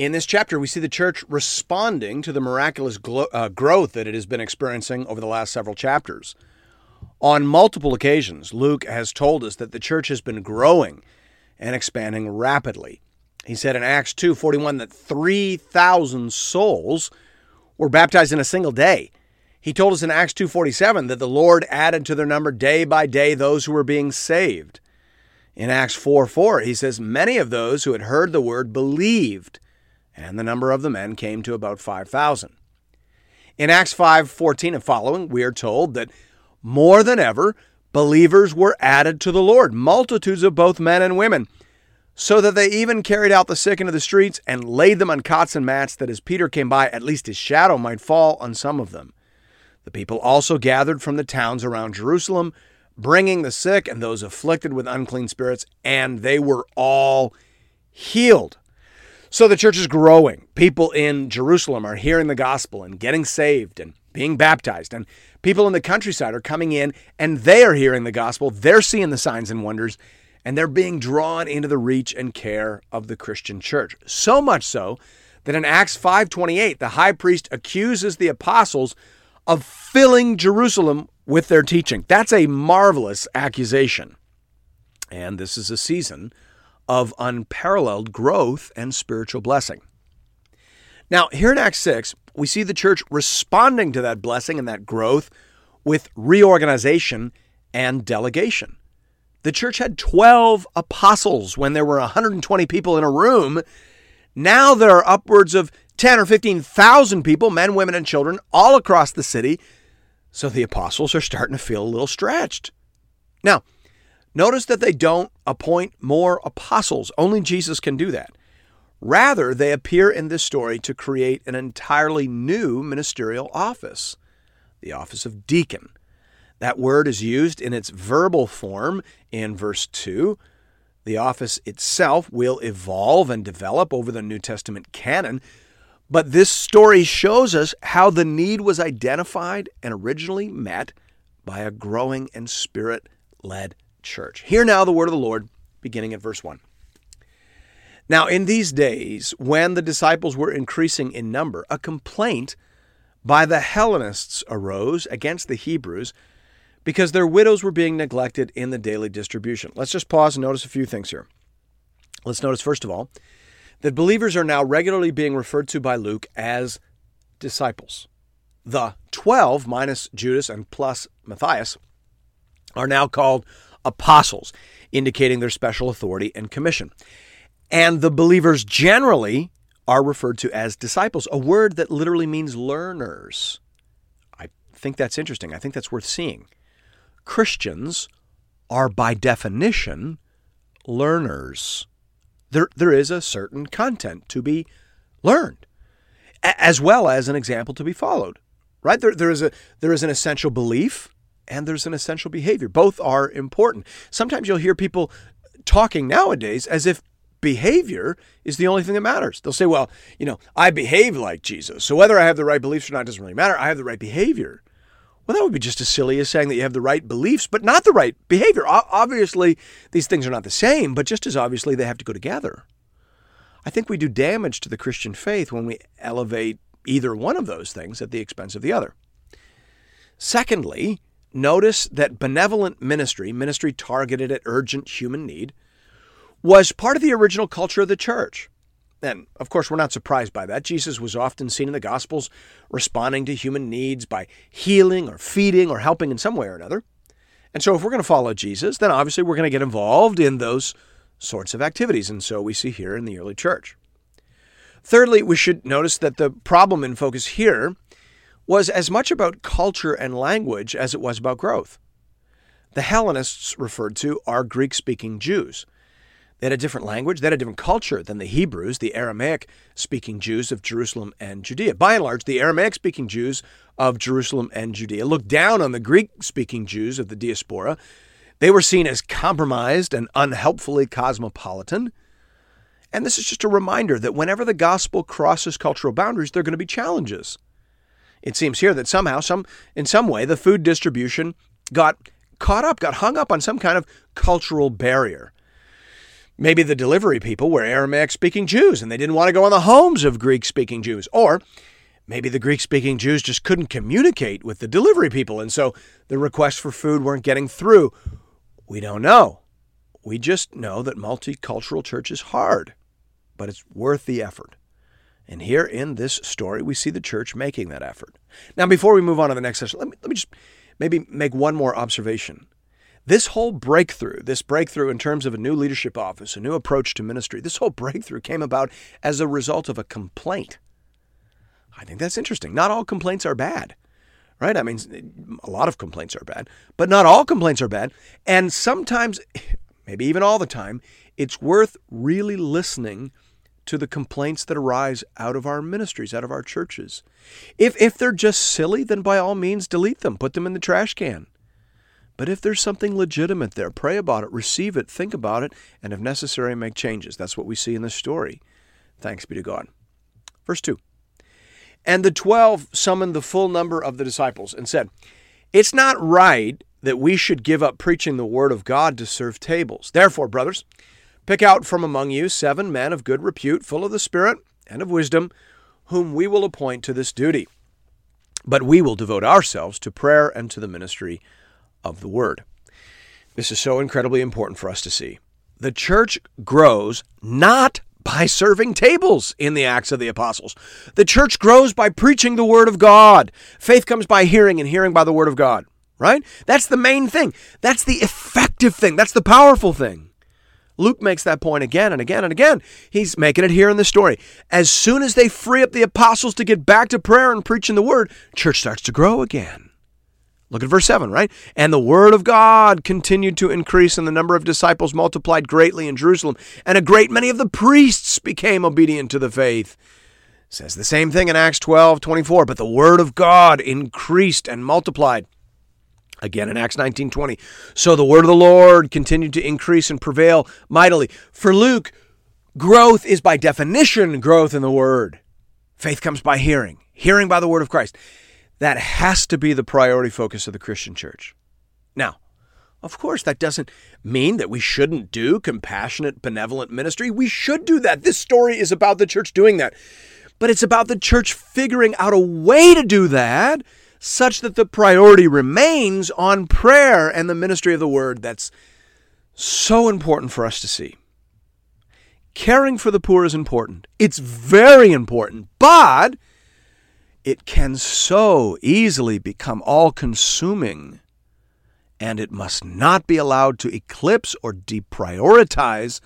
In this chapter, we see the church responding to the miraculous glo- uh, growth that it has been experiencing over the last several chapters. On multiple occasions, Luke has told us that the church has been growing and expanding rapidly. He said in Acts 2:41 that 3,000 souls were baptized in a single day. He told us in Acts 2:47 that the Lord added to their number day by day those who were being saved. In Acts 4 4, he says, Many of those who had heard the word believed, and the number of the men came to about 5,000. In Acts 5:14 and following, we are told that more than ever, believers were added to the Lord, multitudes of both men and women, so that they even carried out the sick into the streets and laid them on cots and mats, that as Peter came by, at least his shadow might fall on some of them. The people also gathered from the towns around Jerusalem, bringing the sick and those afflicted with unclean spirits, and they were all healed. So the church is growing. People in Jerusalem are hearing the gospel and getting saved and being baptized. And people in the countryside are coming in and they are hearing the gospel. They're seeing the signs and wonders and they're being drawn into the reach and care of the Christian church. So much so that in Acts 5:28 the high priest accuses the apostles of filling Jerusalem with their teaching. That's a marvelous accusation. And this is a season of unparalleled growth and spiritual blessing. Now, here in Acts 6, we see the church responding to that blessing and that growth with reorganization and delegation. The church had 12 apostles when there were 120 people in a room. Now there are upwards of 10 or 15,000 people, men, women, and children, all across the city. So the apostles are starting to feel a little stretched. Now, notice that they don't appoint more apostles. Only Jesus can do that. Rather, they appear in this story to create an entirely new ministerial office the office of deacon. That word is used in its verbal form in verse 2. The office itself will evolve and develop over the New Testament canon, but this story shows us how the need was identified and originally met by a growing and spirit led church. Hear now the word of the Lord, beginning at verse 1. Now, in these days, when the disciples were increasing in number, a complaint by the Hellenists arose against the Hebrews because their widows were being neglected in the daily distribution. Let's just pause and notice a few things here. Let's notice, first of all, that believers are now regularly being referred to by Luke as disciples. The 12, minus Judas and plus Matthias, are now called apostles, indicating their special authority and commission. And the believers generally are referred to as disciples, a word that literally means learners. I think that's interesting. I think that's worth seeing. Christians are by definition learners. There, there is a certain content to be learned, as well as an example to be followed. Right? There, there, is a, there is an essential belief and there's an essential behavior. Both are important. Sometimes you'll hear people talking nowadays as if behavior is the only thing that matters. They'll say, well, you know, I behave like Jesus. So whether I have the right beliefs or not doesn't really matter. I have the right behavior. Well, that would be just as silly as saying that you have the right beliefs, but not the right behavior. Obviously, these things are not the same, but just as obviously, they have to go together. I think we do damage to the Christian faith when we elevate either one of those things at the expense of the other. Secondly, notice that benevolent ministry, ministry targeted at urgent human need, was part of the original culture of the church. And of course, we're not surprised by that. Jesus was often seen in the Gospels responding to human needs by healing or feeding or helping in some way or another. And so, if we're going to follow Jesus, then obviously we're going to get involved in those sorts of activities. And so we see here in the early church. Thirdly, we should notice that the problem in focus here was as much about culture and language as it was about growth. The Hellenists referred to are Greek speaking Jews. They had a different language, they had a different culture than the Hebrews, the Aramaic speaking Jews of Jerusalem and Judea. By and large, the Aramaic speaking Jews of Jerusalem and Judea looked down on the Greek speaking Jews of the diaspora. They were seen as compromised and unhelpfully cosmopolitan. And this is just a reminder that whenever the gospel crosses cultural boundaries, there are going to be challenges. It seems here that somehow, some in some way, the food distribution got caught up, got hung up on some kind of cultural barrier. Maybe the delivery people were Aramaic speaking Jews and they didn't want to go in the homes of Greek speaking Jews. Or maybe the Greek speaking Jews just couldn't communicate with the delivery people and so the requests for food weren't getting through. We don't know. We just know that multicultural church is hard, but it's worth the effort. And here in this story, we see the church making that effort. Now, before we move on to the next session, let me, let me just maybe make one more observation. This whole breakthrough, this breakthrough in terms of a new leadership office, a new approach to ministry, this whole breakthrough came about as a result of a complaint. I think that's interesting. Not all complaints are bad, right? I mean, a lot of complaints are bad, but not all complaints are bad. And sometimes, maybe even all the time, it's worth really listening to the complaints that arise out of our ministries, out of our churches. If, if they're just silly, then by all means delete them, put them in the trash can. But if there's something legitimate there, pray about it, receive it, think about it, and if necessary, make changes. That's what we see in this story. Thanks be to God. Verse 2 And the twelve summoned the full number of the disciples and said, It's not right that we should give up preaching the word of God to serve tables. Therefore, brothers, pick out from among you seven men of good repute, full of the Spirit and of wisdom, whom we will appoint to this duty. But we will devote ourselves to prayer and to the ministry of the word. This is so incredibly important for us to see. The church grows not by serving tables in the Acts of the Apostles. The church grows by preaching the Word of God. Faith comes by hearing, and hearing by the Word of God, right? That's the main thing. That's the effective thing. That's the powerful thing. Luke makes that point again and again and again. He's making it here in the story. As soon as they free up the apostles to get back to prayer and preaching the Word, church starts to grow again. Look at verse 7, right? And the word of God continued to increase, and the number of disciples multiplied greatly in Jerusalem, and a great many of the priests became obedient to the faith. It says the same thing in Acts 12 24. But the word of God increased and multiplied. Again in Acts 19 20. So the word of the Lord continued to increase and prevail mightily. For Luke, growth is by definition growth in the word. Faith comes by hearing, hearing by the word of Christ. That has to be the priority focus of the Christian church. Now, of course, that doesn't mean that we shouldn't do compassionate, benevolent ministry. We should do that. This story is about the church doing that. But it's about the church figuring out a way to do that such that the priority remains on prayer and the ministry of the word. That's so important for us to see. Caring for the poor is important. It's very important. But it can so easily become all consuming, and it must not be allowed to eclipse or deprioritize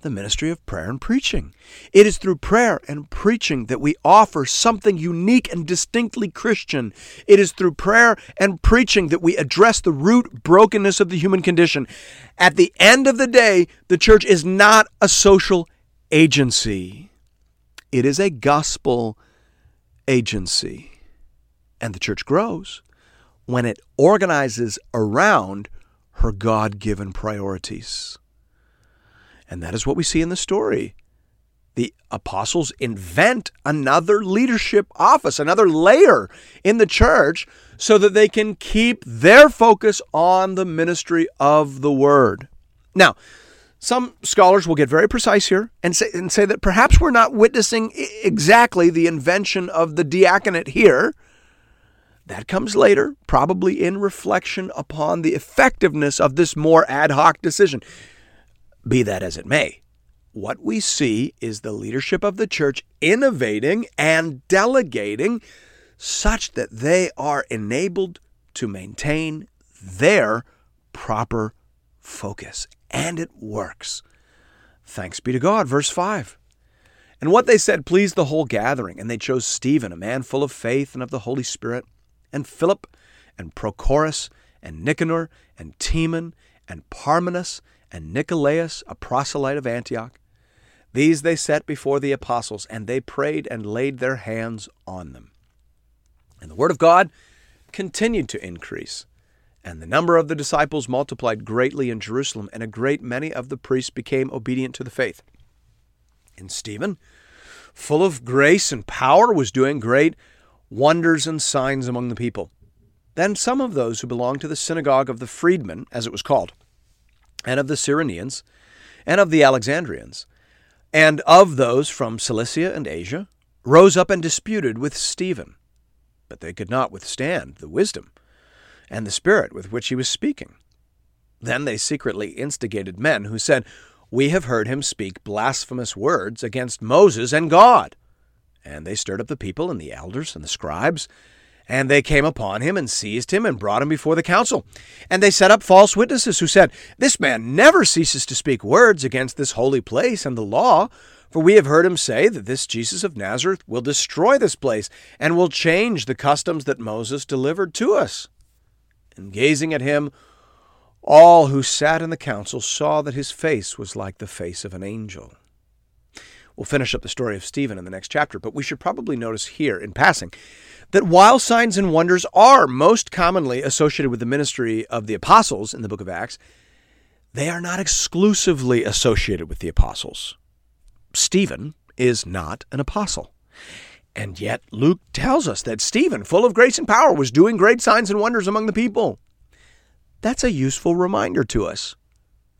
the ministry of prayer and preaching. It is through prayer and preaching that we offer something unique and distinctly Christian. It is through prayer and preaching that we address the root brokenness of the human condition. At the end of the day, the church is not a social agency, it is a gospel agency. And the church grows when it organizes around her God given priorities. And that is what we see in the story. The apostles invent another leadership office, another layer in the church, so that they can keep their focus on the ministry of the word. Now, some scholars will get very precise here and say, and say that perhaps we're not witnessing exactly the invention of the diaconate here. That comes later, probably in reflection upon the effectiveness of this more ad hoc decision. Be that as it may, what we see is the leadership of the church innovating and delegating such that they are enabled to maintain their proper focus and it works. Thanks be to God. Verse 5. And what they said pleased the whole gathering, and they chose Stephen, a man full of faith and of the Holy Spirit, and Philip, and Prochorus, and Nicanor, and Timon, and Parmenas, and Nicolaus, a proselyte of Antioch. These they set before the apostles, and they prayed and laid their hands on them. And the word of God continued to increase. And the number of the disciples multiplied greatly in Jerusalem, and a great many of the priests became obedient to the faith. And Stephen, full of grace and power, was doing great wonders and signs among the people. Then some of those who belonged to the synagogue of the freedmen, as it was called, and of the Cyrenians, and of the Alexandrians, and of those from Cilicia and Asia, rose up and disputed with Stephen. But they could not withstand the wisdom and the spirit with which he was speaking. Then they secretly instigated men who said, We have heard him speak blasphemous words against Moses and God. And they stirred up the people and the elders and the scribes, and they came upon him and seized him and brought him before the council. And they set up false witnesses who said, This man never ceases to speak words against this holy place and the law. For we have heard him say that this Jesus of Nazareth will destroy this place and will change the customs that Moses delivered to us. And gazing at him, all who sat in the council saw that his face was like the face of an angel. We'll finish up the story of Stephen in the next chapter, but we should probably notice here, in passing, that while signs and wonders are most commonly associated with the ministry of the apostles in the book of Acts, they are not exclusively associated with the apostles. Stephen is not an apostle. And yet, Luke tells us that Stephen, full of grace and power, was doing great signs and wonders among the people. That's a useful reminder to us,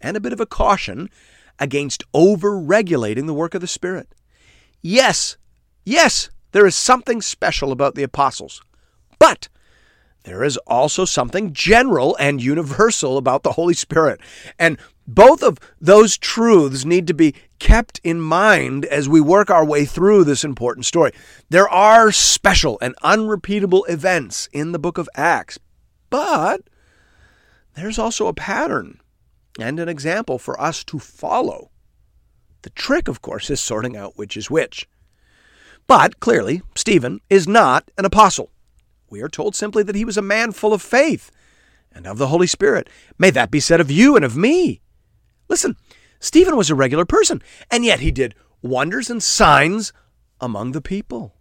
and a bit of a caution against over regulating the work of the Spirit. Yes, yes, there is something special about the apostles, but there is also something general and universal about the Holy Spirit. And both of those truths need to be kept in mind as we work our way through this important story. There are special and unrepeatable events in the book of Acts, but there's also a pattern and an example for us to follow. The trick, of course, is sorting out which is which. But clearly, Stephen is not an apostle. We are told simply that he was a man full of faith and of the Holy Spirit. May that be said of you and of me. Listen, Stephen was a regular person, and yet he did wonders and signs among the people.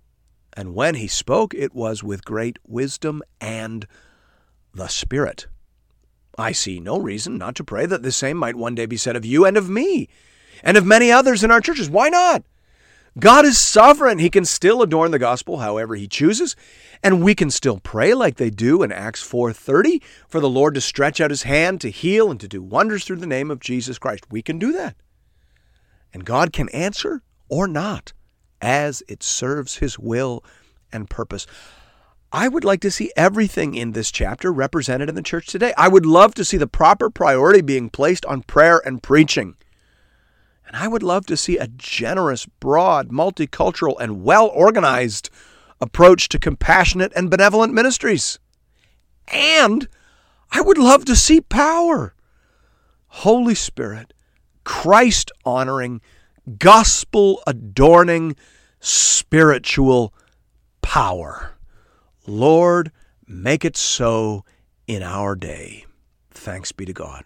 And when he spoke, it was with great wisdom and the Spirit. I see no reason not to pray that the same might one day be said of you and of me, and of many others in our churches. Why not? God is sovereign. He can still adorn the gospel however he chooses, and we can still pray like they do in Acts 4:30 for the Lord to stretch out his hand to heal and to do wonders through the name of Jesus Christ. We can do that. And God can answer or not as it serves his will and purpose. I would like to see everything in this chapter represented in the church today. I would love to see the proper priority being placed on prayer and preaching. And I would love to see a generous, broad, multicultural, and well organized approach to compassionate and benevolent ministries. And I would love to see power. Holy Spirit, Christ honoring, gospel adorning, spiritual power. Lord, make it so in our day. Thanks be to God.